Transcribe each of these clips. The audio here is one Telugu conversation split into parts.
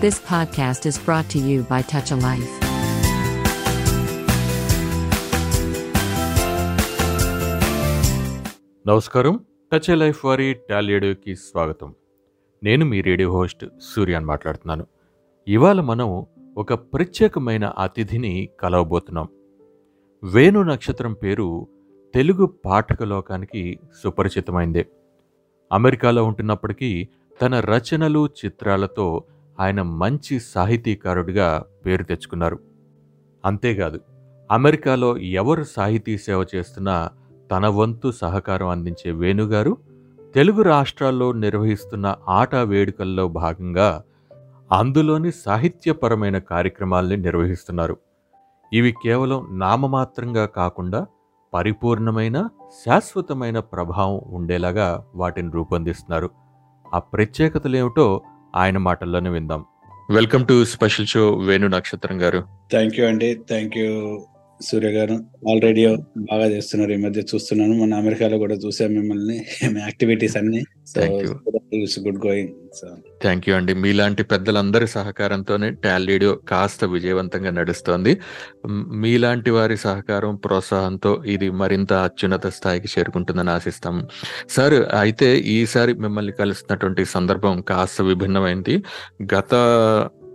This podcast is brought to you by Touch a Life. నమస్కారం. టచ్ ఏ లైఫ్ వారి టాలియేడియోకి స్వాగతం. నేను మీ రేడియో హోస్ట్ సూర్యాన్ మాట్లాడుతున్నాను. ఇవాళ మనం ఒక ప్రత్యేకమైన అతిథిని కలవబోతున్నాం. వేణు నక్షత్రం పేరు తెలుగు పాఠక లోకానికి సుపరిచితమైందే. అమెరికాలో ఉంటున్నప్పటికీ తన రచనలు చిత్రాలతో ఆయన మంచి సాహితీకారుడిగా పేరు తెచ్చుకున్నారు. అంతేకాదు అమెరికాలో ఎవరు సాహితీ సేవ చేస్తున్నా తన వంతు సహకారం అందించే వేణుగారు తెలుగు రాష్ట్రాల్లో నిర్వహిస్తున్న ఆట వేడుకల్లో భాగంగా అందులోని సాహిత్యపరమైన కార్యక్రమాల్ని నిర్వహిస్తున్నారు. ఇవి కేవలం నామమాత్రంగా కాకుండా పరిపూర్ణమైన శాశ్వతమైన ప్రభావం ఉండేలాగా వాటిని రూపొందిస్తున్నారు. ఆ ప్రత్యేకతలేమిటో ఆయన మాటల్లోనే విందాం. Welcome to special show Venu Nakshatram గారు. థ్యాంక్ యూ అండి థ్యాంక్ యూ సూర్య గారు. ఆల్రెడీ బాగా చేస్తున్నారు. ఈ మధ్య చూస్తున్నాను. మన అమెరికాలో కూడా చూసాం మిమ్మల్ని. యాక్టివిటీస్ అన్ని. It's good going thank you అండి మీలాంటి పెద్దలందరి సహకారంతోనే టాలీడియో కాస్త విజయవంతంగా నడుస్తోంది. మీలాంటి వారి సహకారం ప్రోత్సాహంతో ఇది మరింత అత్యున్నత స్థాయికి చేరుకుంటుందని ఆశిస్తాం. సార్ అయితే ఈసారి మిమ్మల్ని కలుస్తున్నటువంటి సందర్భం కాస్త విభిన్నమైంది. గత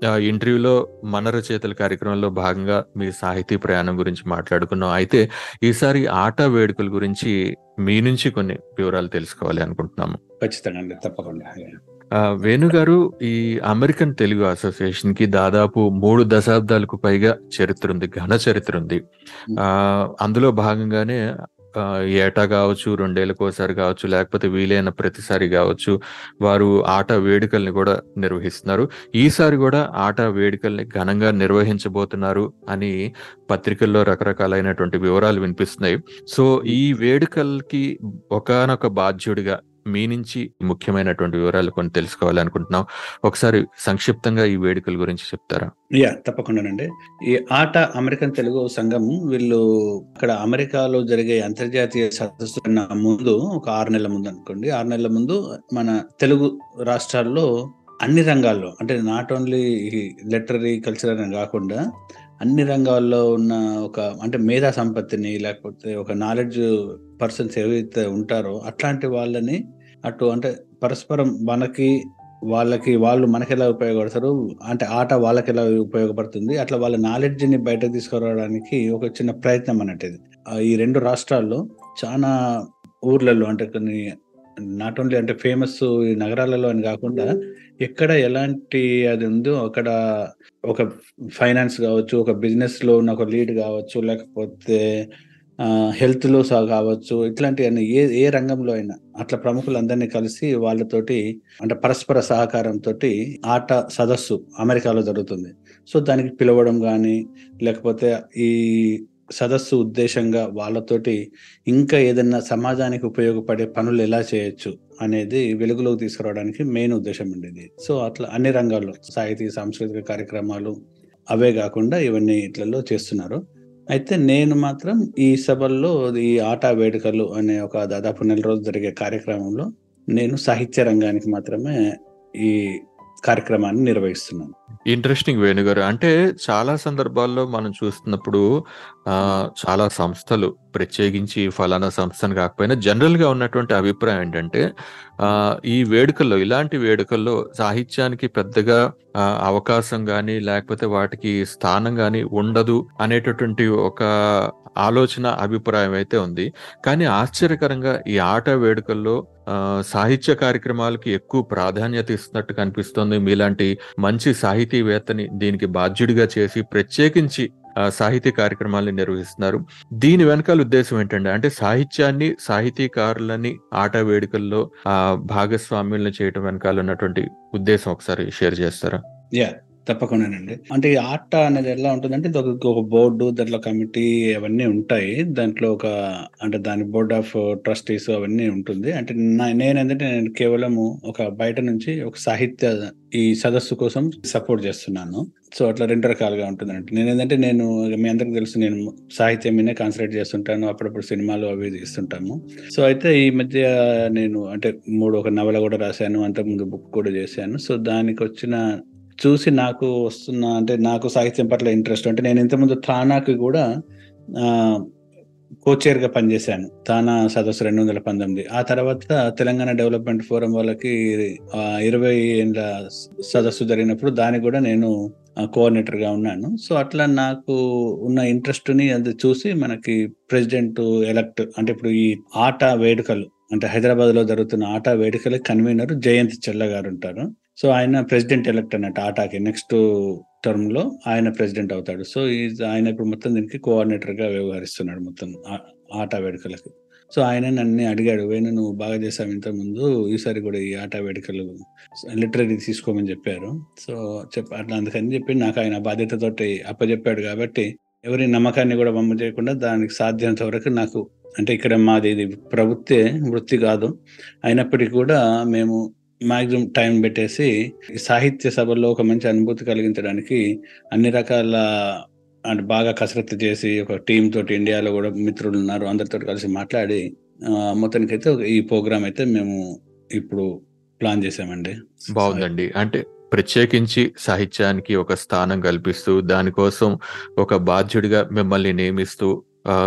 ఇంటర్వ్యూలో మన రచయితల కార్యక్రమంలో భాగంగా మీ సాహితీ ప్రయాణం గురించి మాట్లాడుకున్నాం. అయితే ఈసారి ఆట వేడుకల గురించి మీ నుంచి కొన్ని వివరాలు తెలుసుకోవాలి అనుకుంటున్నాము. ఖచ్చితంగా తప్పకుండా. ఆ, వేణు గారు ఈ అమెరికన్ తెలుగు అసోసియేషన్కి దాదాపు మూడు దశాబ్దాలకు పైగా చరిత్ర ఉంది ఘన చరిత్ర ఉంది. ఆ అందులో భాగంగానే ఏటా కావచ్చు రెండేళ్ళకి ఒకసారి కావచ్చు లేకపోతే వీలైన ప్రతిసారి కావచ్చు వారు ఆట వేడుకల్ని కూడా నిర్వహిస్తున్నారు. ఈసారి కూడా ఆట వేడుకల్ని ఘనంగా నిర్వహించబోతున్నారు అని పత్రికల్లో రకరకాలైనటువంటి వివరాలు వినిపిస్తున్నాయి. సో ఈ వేడుకలకి ఒకానొక బాధ్యుడిగా మీ నుంచి ముఖ్యమైనటువంటి వివరాలు కొన్ని తెలుసుకోవాలనుకుంటున్నాం. ఒకసారి సంక్షిప్తంగా ఈ వేడుకల గురించి చెప్తారా? యా తప్పకుండానండి. ఈ ఆట అమెరికన్ తెలుగు సంఘం వీళ్ళు అక్కడ అమెరికాలో జరిగే అంతర్జాతీయ సదస్సు కన్నా ముందు ఒక ఆరు నెలల ముందు అనుకోండి. ఆరు నెలల ముందు మన తెలుగు రాష్ట్రాల్లో అన్ని రంగాల్లో అంటే నాట్ ఓన్లీ లిటరీ కల్చర్ అని కాకుండా అన్ని రంగాల్లో ఉన్న ఒక అంటే మేధా సంపత్తిని లేకపోతే ఒక నాలెడ్జ్ పర్సన్స్ ఏవైతే ఉంటారో అట్లాంటి వాళ్ళని అటు అంటే పరస్పరం మనకి వాళ్ళకి వాళ్ళు మనకి ఎలా ఉపయోగపడతారు? అంటే ఆట వాళ్ళకి ఎలా ఉపయోగపడుతుంది? అట్లా వాళ్ళ నాలెడ్జ్ని బయటకు తీసుకురావడానికి ఒక చిన్న ప్రయత్నం అన్నట్టు ఇది ఈ రెండు రాష్ట్రాల్లో చాలా ఊర్లలో అంటే కొన్ని నాట్ ఓన్లీ అంటే ఫేమస్ ఈ నగరాలలో అని కాకుండా ఎక్కడ ఎలాంటి అది ఉందో అక్కడ ఒక ఫైనాన్స్ కావచ్చు ఒక బిజినెస్లో ఉన్న ఒక లీడ్ కావచ్చు లేకపోతే హెల్త్లో సా కావచ్చు ఇట్లాంటివన్నీ ఏ ఏ రంగంలో అయినా అట్లా ప్రముఖులందరినీ కలిసి వాళ్ళతోటి అంటే పరస్పర సహకారంతో ఆట సదస్సు అమెరికాలో జరుగుతుంది. సో దానికి పిలవడం కానీ లేకపోతే ఈ సదస్సు ఉద్దేశంగా వాళ్ళతోటి ఇంకా ఏదైనా సమాజానికి ఉపయోగపడే పనులు ఎలా చేయొచ్చు అనేది వెలుగులోకి తీసుకురావడానికి మెయిన్ ఉద్దేశం ఉండేది. సో అట్లా అన్ని రంగాల్లో సాహితీ సాంస్కృతిక కార్యక్రమాలు అవే కాకుండా ఇవన్నీ ఇట్లలో చేస్తున్నారు. అయితే నేను మాత్రం ఈ సభల్లో ఈ ఆట వేడుకలు అనే ఒక దాదాపు నెల రోజు జరిగే కార్యక్రమంలో నేను సాహిత్య రంగానికి మాత్రమే ఈ కార్యక్రమాన్ని నిర్వహిస్తున్నాను. ఇంట్రెస్టింగ్ వేణుగారు అంటే చాలా సందర్భాల్లో మనం చూస్తున్నప్పుడు చాలా సంస్థలు ప్రత్యేకించి ఫలానా సంస్థను కాకపోయినా జనరల్గా ఉన్నటువంటి అభిప్రాయం ఏంటంటే ఈ వేడుకల్లో ఇలాంటి వేడుకల్లో సాహిత్యానికి పెద్దగా అవకాశం కానీ లేకపోతే వాటికి స్థానం కానీ ఉండదు అనేటటువంటి ఒక ఆలోచన అభిప్రాయం అయితే ఉంది. కానీ ఆశ్చర్యకరంగా ఈ ఆట వేడుకల్లో సాహిత్య కార్యక్రమాలకి ఎక్కువ ప్రాధాన్యత ఇస్తున్నట్టు కనిపిస్తుంది. మీలాంటి మంచి సాహితీవేత్తని దీనికి బాధ్యుడిగా చేసి ప్రత్యేకించి సాహితీ కార్యక్రమాల్ని నిర్వహిస్తున్నారు. దీని వెనకాల ఉద్దేశం ఏంటంటే అంటే సాహిత్యాన్ని సాహితీకారులని ఆట వేడుకల్లో ఆ భాగస్వామ్యులను చేయటం వెనకాల ఉన్నటువంటి ఉద్దేశం ఒకసారి షేర్ చేస్తారా? యా తప్పకుండానండి. అంటే ఈ ఆట అనేది ఎలా ఉంటుందంటే ఇది ఒక బోర్డు దాంట్లో కమిటీ అవన్నీ ఉంటాయి. దాంట్లో ఒక అంటే దాని బోర్డ్ ఆఫ్ ట్రస్టీస్ అవన్నీ ఉంటుంది. అంటే నా- నేను ఏంటంటే నేను కేవలము ఒక బయట నుంచి ఒక సాహిత్య ఈ సదస్సు కోసం సపోర్ట్ చేస్తున్నాను. సో అట్లా రెండు రకాలుగా ఉంటుంది అంటే నేను ఏంటంటే నేను మీ అందరికి తెలుసు నేను సాహిత్యం మీదే కాన్సన్ట్రేట్ చేస్తుంటాను. అప్పుడప్పుడు సినిమాలు అవి తీస్తుంటాము సో అయితే ఈ మధ్య నేను అంటే మూడు ఒక నవల కూడా రాశాను. అంతకుముందు బుక్ కూడా చేశాను. సో దానికి వచ్చిన చూసి నాకు వస్తున్న అంటే నాకు సాహిత్యం పట్ల ఇంట్రెస్ట్ అంటే నేను ఇంతకుముందు తానాకి కూడా కోచేర్గా పనిచేశాను. తానా సదస్సు రెండు వందల పంతొమ్మిది. ఆ తర్వాత తెలంగాణ డెవలప్మెంట్ ఫోరం వాళ్ళకి ఇరవై ఏళ్ళ సదస్సు జరిగినప్పుడు దానికి కూడా నేను కోఆర్డినేటర్గా ఉన్నాను. సో అట్లా నాకు ఉన్న ఇంట్రెస్ట్ని అది చూసి మనకి ప్రెసిడెంట్ ఎలక్ట్ అంటే ఇప్పుడు ఈ ఆట వేడుకలు అంటే హైదరాబాద్లో జరుగుతున్న ఆట వేడుకల కన్వీనర్ జయంత్ చెల్ల గారు ఉంటారు. సో ఆయన ప్రెసిడెంట్ ఎలక్ట్ అన్నట్టు ఆటాకి నెక్స్ట్ టర్మ్లో ఆయన ప్రెసిడెంట్ అవుతాడు. సో ఈ ఆయన ఇప్పుడు మొత్తం దీనికి కోఆర్డినేటర్గా వ్యవహరిస్తున్నాడు మొత్తం ఆ- ఆట వేడుకలకి. సో ఆయన నన్ను అడిగాడు వేణు నువ్వు బాగా చేసావు ఇంత ముందు ఈసారి కూడా ఈ ఆట వేడుకలు లిటరీ తీసుకోమని చెప్పారు. సో చెప్ప అట్లా అందుకని చెప్పి నాకు ఆయన బాధ్యతతోటి అప్పచెప్పాడు కాబట్టి ఎవరి నమ్మకాన్ని కూడా బొమ్మ చేయకుండా దానికి సాధ్యమైనంత వరకు నాకు అంటే ఇక్కడ మాది ఇది ప్రభుత్వే వృత్తి కాదు. అయినప్పటికీ కూడా మేము మాక్సిమం టైం పెట్టేసి సాహిత్య సభల్లో ఒక మంచి అనుభూతి కలిగించడానికి అన్ని రకాల అంటే బాగా కసరత్తు చేసి ఒక టీం తోటి ఇండియాలో కూడా మిత్రులు ఉన్నారు అందరితో కలిసి మాట్లాడి మొత్తానికి మొత్తానికైతే ఈ ప్రోగ్రామ్ అయితే మేము ఇప్పుడు ప్లాన్ చేసామండి. బాగుందండి. అంటే ప్రత్యేకించి సాహిత్యానికి ఒక స్థానం కల్పిస్తూ దానికోసం ఒక బాధ్యుడిగా మిమ్మల్ని నియమిస్తూ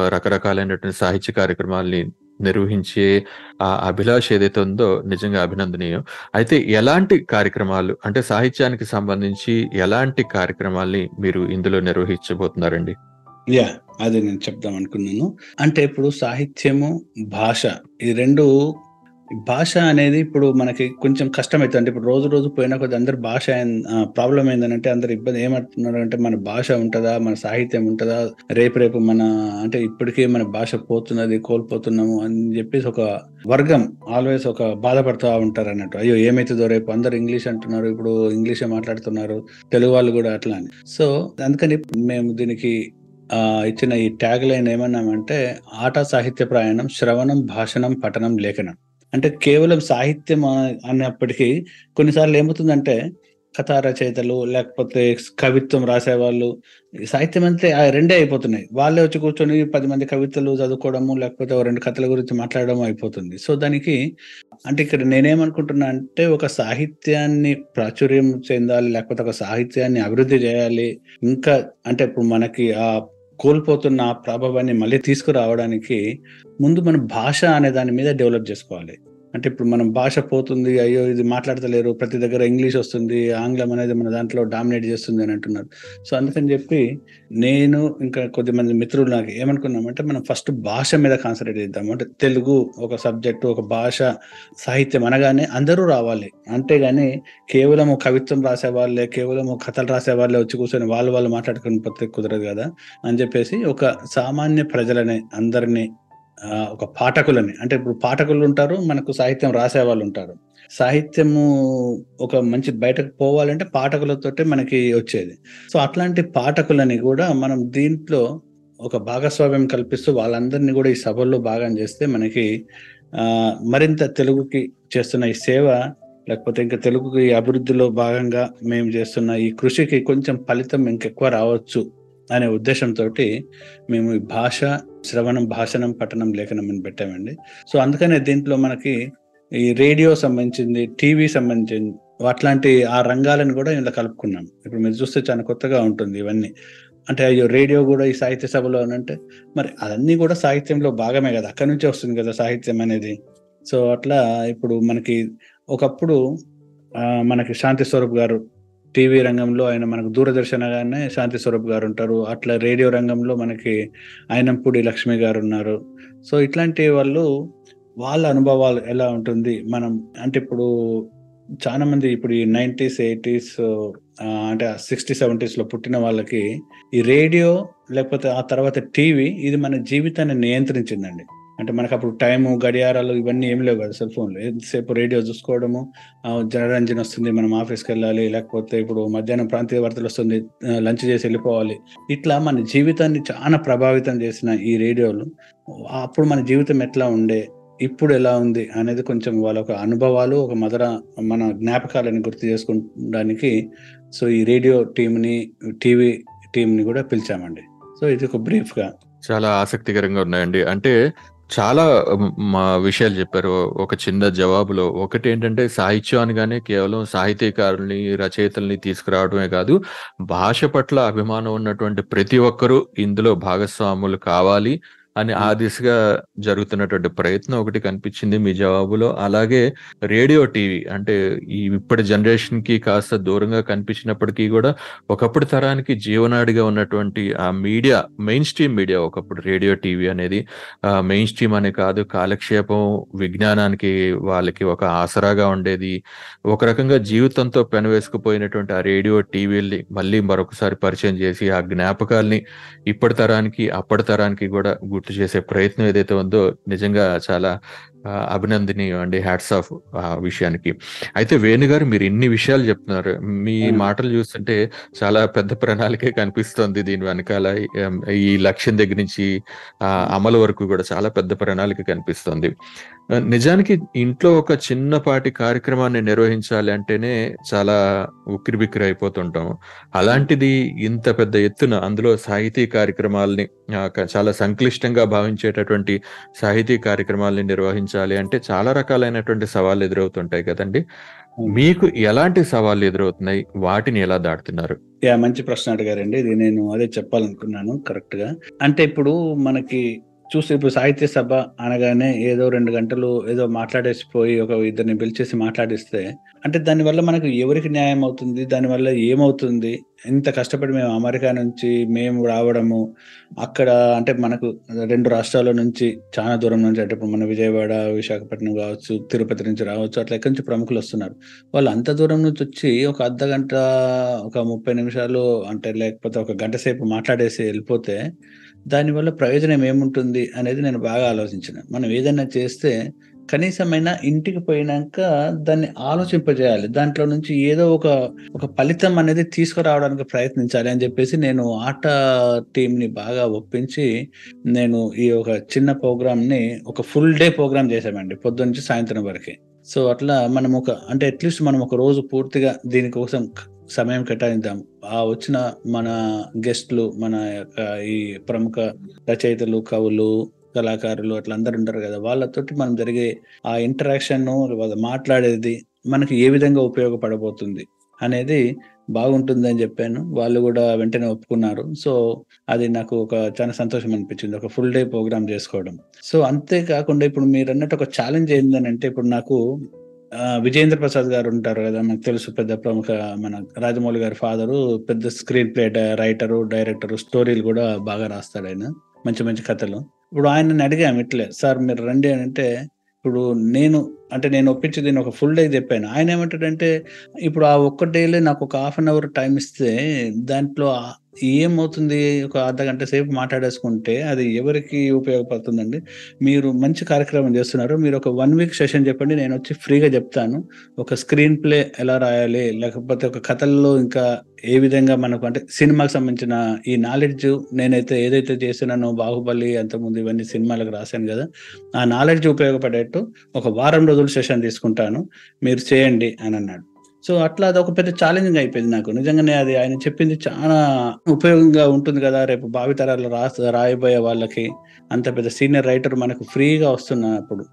రకరకాలైనటువంటి సాహిత్య కార్యక్రమాల్ని నిర్వహించే ఆ అభిలాష ఏదైతే ఉందో నిజంగా అభినందనీయం. అయితే ఎలాంటి కార్యక్రమాలు అంటే సాహిత్యానికి సంబంధించి ఎలాంటి కార్యక్రమాల్ని మీరు ఇందులో నిర్వహించబోతున్నారండి? యా అది నేను చెప్దాం అనుకున్నాను. అంటే ఇప్పుడు సాహిత్యము భాష ఈ రెండు భాష అనేది ఇప్పుడు మనకి కొంచెం కష్టమవుతుంది అంటే ఇప్పుడు రోజు రోజు పోయినా కొద్ది అందరు భాష ప్రాబ్లం ఏంటంటే అందరు ఇబ్బంది ఏమంటున్నారు అంటే మన భాష ఉంటుందా? మన సాహిత్యం ఉంటుందా? రేపు రేపు మన అంటే ఇప్పటికే మన భాష పోతున్నది కోల్పోతున్నాము అని చెప్పేసి ఒక వర్గం ఆల్వేస్ ఒక బాధపడుతూ ఉంటారు అన్నట్టు అయ్యో ఏమైతుందో రేపు? అందరు ఇంగ్లీష్ అంటున్నారు ఇప్పుడు ఇంగ్లీషే మాట్లాడుతున్నారు తెలుగు వాళ్ళు కూడా అట్లా అని. సో అందుకని మేము దీనికి ఇచ్చిన ఈ ట్యాగ్ లైన్ ఏమన్నామంటే ఆట సాహిత్య ప్రయాణం శ్రవణం భాషణం పఠనం లేఖనం. అంటే కేవలం సాహిత్యం అనేప్పటికీ అన్నప్పటికీ కొన్నిసార్లు ఏమవుతుందంటే కథా రచయితలు లేకపోతే కవిత్వం రాసేవాళ్ళు సాహిత్యం అంతే ఆ రెండే అయిపోతున్నాయి. వాళ్ళే వచ్చి కూర్చొని పది మంది కవితలు చదువుకోవడము లేకపోతే రెండు కథల గురించి మాట్లాడడం అయిపోతుంది. సో దానికి అంటే ఇక్కడ నేనేమనుకుంటున్నా అంటే ఒక సాహిత్యాన్ని ప్రాచుర్యం చెందాలి లేకపోతే ఒక సాహిత్యాన్ని అభివృద్ధి చేయాలి. ఇంకా అంటే ఇప్పుడు మనకి ఆ కోల్పోతున్న ఆ ప్రభావాన్ని మళ్ళీ తీసుకురావడానికి ముందు మనం భాష అనే దాని మీద డెవలప్ చేసుకోవాలి. అంటే ఇప్పుడు మనం భాష పోతుంది అయ్యో ఇది మాట్లాడతలేరు ప్రతి దగ్గర ఇంగ్లీష్ వస్తుంది ఆంగ్లం అనేది మన దాంట్లో డామినేట్ చేస్తుంది అని అంటున్నారు. సో అందుకని చెప్పి నేను ఇంకా కొద్దిమంది మిత్రులు నాకు ఏమనుకున్నామంటే మనం ఫస్ట్ భాష మీద కాన్సన్ట్రేట్ చేద్దాము అంటే తెలుగు ఒక సబ్జెక్టు ఒక భాష సాహిత్యం అనగానే అందరూ రావాలి. అంతేగాని కేవలం కవిత్వం రాసే వాళ్ళే కేవలం కథలు రాసే వాళ్ళే వచ్చి కూర్చొని వాళ్ళు వాళ్ళు మాట్లాడుకుని పోతే కుదరదు కదా అని చెప్పేసి ఒక సామాన్య ప్రజలనే అందరినీ ఒక పాఠకులని. అంటే ఇప్పుడు పాఠకులు ఉంటారు మనకు సాహిత్యం రాసే వాళ్ళు ఉంటారు. సాహిత్యము ఒక మంచి బయటకు పోవాలంటే పాఠకులతోటే మనకి వచ్చేది. సో అట్లాంటి పాఠకులని కూడా మనం దీంట్లో ఒక భాగస్వామ్యం కల్పిస్తూ వాళ్ళందరినీ కూడా ఈ సభల్లో భాగం చేస్తే మనకి మరింత తెలుగుకి చేస్తున్న ఈ సేవ లేకపోతే ఇంకా తెలుగుకి అభివృద్ధిలో భాగంగా మేము చేస్తున్న ఈ కృషికి కొంచెం ఫలితం ఇంకెక్కువ రావచ్చు. అనే ఉద్దేశంతో మేము ఈ భాష శ్రవణం భాషణం పఠనం లేఖనం అని పెట్టామండి. సో అందుకనే దీంట్లో మనకి ఈ రేడియో సంబంధించింది టీవీ సంబంధించింది అట్లాంటి ఆ రంగాలను కూడా ఇలా కలుపుకున్నాం. ఇప్పుడు మీరు చూస్తే చాలా కొత్తగా ఉంటుంది ఇవన్నీ. అంటే అయ్యో రేడియో కూడా ఈ సాహిత్య సభలో అని అంటే మరి అన్నీ కూడా సాహిత్యంలో భాగమే కదా. అక్కడి నుంచే వస్తుంది కదా సాహిత్యం అనేది. సో అట్లా ఇప్పుడు మనకి ఒకప్పుడు మనకి శాంతి స్వరూప్ గారు టీవీ రంగంలో ఆయన మనకు దూరదర్శనగానే శాంతి స్వరూప్ గారు ఉంటారు. అట్లా రేడియో రంగంలో మనకి ఆయనంపూడి లక్ష్మి గారు ఉన్నారు. సో ఇట్లాంటి వాళ్ళు వాళ్ళ అనుభవాలు ఎలా ఉంటుంది? మనం అంటే ఇప్పుడు చాలా మంది ఇప్పుడు ఈ నైంటీస్ ఎయిటీస్ అంటే సిక్స్టీ సెవెంటీస్లో పుట్టిన వాళ్ళకి ఈ రేడియో లేకపోతే ఆ తర్వాత టీవీ ఇది మన జీవితాన్ని నియంత్రించిందండి. అంటే మనకు అప్పుడు టైము గడియారాలు ఇవన్నీ ఏం లేవు కదా సెల్ ఫోన్లు ఎంతసేపు రేడియో చూసుకోవడము జనరంజన్ వస్తుంది మనం ఆఫీస్కి వెళ్ళాలి లేకపోతే ఇప్పుడు మధ్యాహ్నం ప్రాంతీయ వార్తలు వస్తుంది లంచ్ చేసి వెళ్ళిపోవాలి. ఇట్లా మన జీవితాన్ని చాలా ప్రభావితం చేసిన ఈ రేడియోలు అప్పుడు మన జీవితం ఎట్లా ఉండే ఇప్పుడు ఎలా ఉంది అనేది కొంచెం వాళ్ళ ఒక అనుభవాలు ఒక మధుర మన జ్ఞాపకాలని గుర్తు చేసుకోవడానికి సో ఈ రేడియో టీంని టీవీ టీంని కూడా పిలిచామండి. సో ఇది ఒక బ్రీఫ్గా చాలా ఆసక్తికరంగా ఉన్నాయండి. అంటే చాలా మా విషయాలు చెప్పారు. ఒక చిన్న జవాబులో ఒకటి ఏంటంటే సాహిత్యం అనగానే కేవలం సాహితీకారుల్ని రచయితల్ని తీసుకురావడమే కాదు భాష పట్ల అభిమానం ఉన్నటువంటి ప్రతి ఒక్కరూ ఇందులో భాగస్వాములు కావాలి. అని ఆ దిశగా జరుగుతున్నటువంటి ప్రయత్నం ఒకటి కనిపించింది మీ జవాబులో. అలాగే రేడియో టీవీ అంటే ఈ ఇప్పటి జనరేషన్కి కాస్త దూరంగా కనిపించినప్పటికీ కూడా ఒకప్పుడు తరానికి జీవనాడిగా ఉన్నటువంటి ఆ మీడియా మెయిన్ స్ట్రీమ్ మీడియా ఒకప్పుడు రేడియో టీవీ అనేది మెయిన్ స్ట్రీమ్ అనే కాదు కాలక్షేపం విజ్ఞానానికి వాళ్ళకి ఒక ఆసరాగా ఉండేది. ఒక రకంగా జీవితంతో పెనవేసుకుపోయినటువంటి ఆ రేడియో టీవీల్ని మళ్ళీ మరొకసారి పరిచయం చేసి ఆ జ్ఞాపకాల్ని ఇప్పటి తరానికి అప్పటి తరానికి కూడా గుర్తు చేసే ప్రయత్నం ఏదైతే ఉందో నిజంగా చాలా అభినందనీయం అండి హ్యాట్స్ ఆఫ్ ఆ విషయానికి. అయితే వేణు గారు మీరు ఇన్ని విషయాలు చెప్తున్నారు. మీ. మాటలు చూస్తుంటే చాలా పెద్ద ప్రణాళికే కనిపిస్తోంది దీని వెనకాల. ఈ లక్ష్యం దగ్గర నుంచి అమలు వరకు కూడా చాలా పెద్ద ప్రణాళిక కనిపిస్తోంది. నిజానికి ఇంట్లో ఒక చిన్నపాటి కార్యక్రమాన్ని నిర్వహించాలి అంటేనే చాలా ఉక్కిరిబిక్కిరి అయిపోతుంటాం. అలాంటిది ఇంత పెద్ద ఎత్తున అందులో సాహితీ కార్యక్రమాల్ని చాలా సంక్లిష్టంగా భావించేటటువంటి సాహితీ కార్యక్రమాల్ని నిర్వహించాలి అంటే చాలా రకాలైనటువంటి సవాళ్ళు ఎదురవుతుంటాయి కదండి. మీకు ఎలాంటి సవాళ్ళు ఎదురవుతున్నాయి? వాటిని ఎలా దాటుతున్నారు? యా మంచి ప్రశ్న అడిగారండి. ఇది నేను అదే చెప్పాలనుకున్నాను కరెక్ట్గా అంటే ఇప్పుడు మనకి చూస్తే ఇప్పుడు సాహిత్య సభ అనగానే ఏదో రెండు గంటలు ఏదో మాట్లాడేసి పోయి ఒక ఇద్దరిని పిలిచేసి మాట్లాడిస్తే అంటే దానివల్ల మనకు ఎవరికి న్యాయం అవుతుంది? దానివల్ల ఏమవుతుంది? ఇంత కష్టపడి మేము అమెరికా నుంచి మేము రావడము అక్కడ అంటే మనకు రెండు రాష్ట్రాల నుంచి చాలా దూరం నుంచి అంటే ఇప్పుడు మన విజయవాడ విశాఖపట్నం కావచ్చు తిరుపతి నుంచి రావచ్చు అట్లా ఎక్కడి నుంచి ప్రముఖులు వస్తున్నారు. వాళ్ళు అంత దూరం నుంచి వచ్చి ఒక అర్ధ గంట ఒక ముప్పై నిమిషాలు అంటే లేకపోతే ఒక గంట సేపు మాట్లాడేసి వెళ్ళిపోతే దానివల్ల ప్రయోజనం ఏముంటుంది అనేది నేను బాగా ఆలోచించిన. మనం ఏదైనా చేస్తే కనీసమైన ఇంటికి పోయినాక దాన్ని ఆలోచింపజేయాలి. దాంట్లో నుంచి ఏదో ఒక ఒక ఫలితం అనేది తీసుకురావడానికి ప్రయత్నించాలి అని చెప్పేసి నేను ఆట టీంని బాగా ఒప్పించి నేను ఈ ఒక చిన్న ప్రోగ్రామ్ని ఒక ఫుల్ డే ప్రోగ్రామ్ చేసామండి పొద్దు నుంచి సాయంత్రం వరకు. సో అట్లా మనం ఒక అంటే అట్లీస్ట్ మనం ఒక రోజు పూర్తిగా దీనికోసం సమయం కేటాయిద్దాం. ఆ వచ్చిన మన గెస్ట్లు మన యొక్క ఈ ప్రముఖ రచయితలు కవులు కళాకారులు అట్లా అందరు ఉంటారు కదా వాళ్ళతోటి మనం జరిగే ఆ ఇంటరాక్షన్ మాట్లాడేది మనకి ఏ విధంగా ఉపయోగపడబోతుంది అనేది బాగుంటుందని చెప్పాను. వాళ్ళు కూడా వెంటనే ఒప్పుకున్నారు. సో అది నాకు ఒక చాలా సంతోషం అనిపించింది ఒక ఫుల్ డే ప్రోగ్రామ్ చేసుకోవడం. సో అంతేకాకుండా ఇప్పుడు మీరు అన్నట్టు ఒక ఛాలెంజ్ ఏంటంటే ఇప్పుడు నాకు విజేంద్ర ప్రసాద్ గారు ఉంటారు కదా మనకు తెలుసు పెద్ద ప్రముఖ మన రాజమౌళి గారి ఫాదరు పెద్ద స్క్రీన్ ప్లే రైటరు డైరెక్టరు స్టోరీలు కూడా బాగా రాస్తాడు ఆయన మంచి మంచి కథలు. ఇప్పుడు ఆయనని అడిగాము ఇట్లే సార్ మీరు రండి అని అంటే ఇప్పుడు నేను అంటే నేను ఒప్పించి దీన్ని ఒక ఫుల్ డే చెప్పాను. ఆయన ఏమంటాడంటే ఇప్పుడు ఆ ఒక్క డేలో నాకు ఒక హాఫ్ అన్ అవర్ టైం ఇస్తే దాంట్లో ఏమవుతుంది? ఒక అర్ధ గంట సేపు మాట్లాడేసుకుంటే అది ఎవరికి ఉపయోగపడుతుందండి? మీరు మంచి కార్యక్రమం చేస్తున్నారు. మీరు ఒక వన్ వీక్ సెషన్ చెప్పండి. నేను వచ్చి ఫ్రీగా చెప్తాను. ఒక స్క్రీన్ ప్లే ఎలా రాయాలి? లేకపోతే ఒక కథల్లో ఇంకా ఏ విధంగా మనకు అంటే సినిమాకి సంబంధించిన ఈ నాలెడ్జ్ నేనైతే ఏదైతే చేస్తున్నానో బాహుబలి అంతకుముందు ఇవన్నీ సినిమాలకు రాశాను కదా ఆ నాలెడ్జ్ ఉపయోగపడేట్టు ఒక వారం రోజులు సెషన్ తీసుకుంటాను మీరు చేయండి అని అన్నాడు. సో అట్లా అది ఒక పెద్ద ఛాలెంజింగ్ అయిపోయింది నాకు. నిజంగానే అది ఆయన చెప్పింది చాలా ఉపయోగంగా ఉంటుంది కదా రేపు భావితరాలు రా రాయబోయే వాళ్ళకి అంత పెద్ద సీనియర్ రైటర్ మనకు ఫ్రీగా వస్తున్నప్పుడు.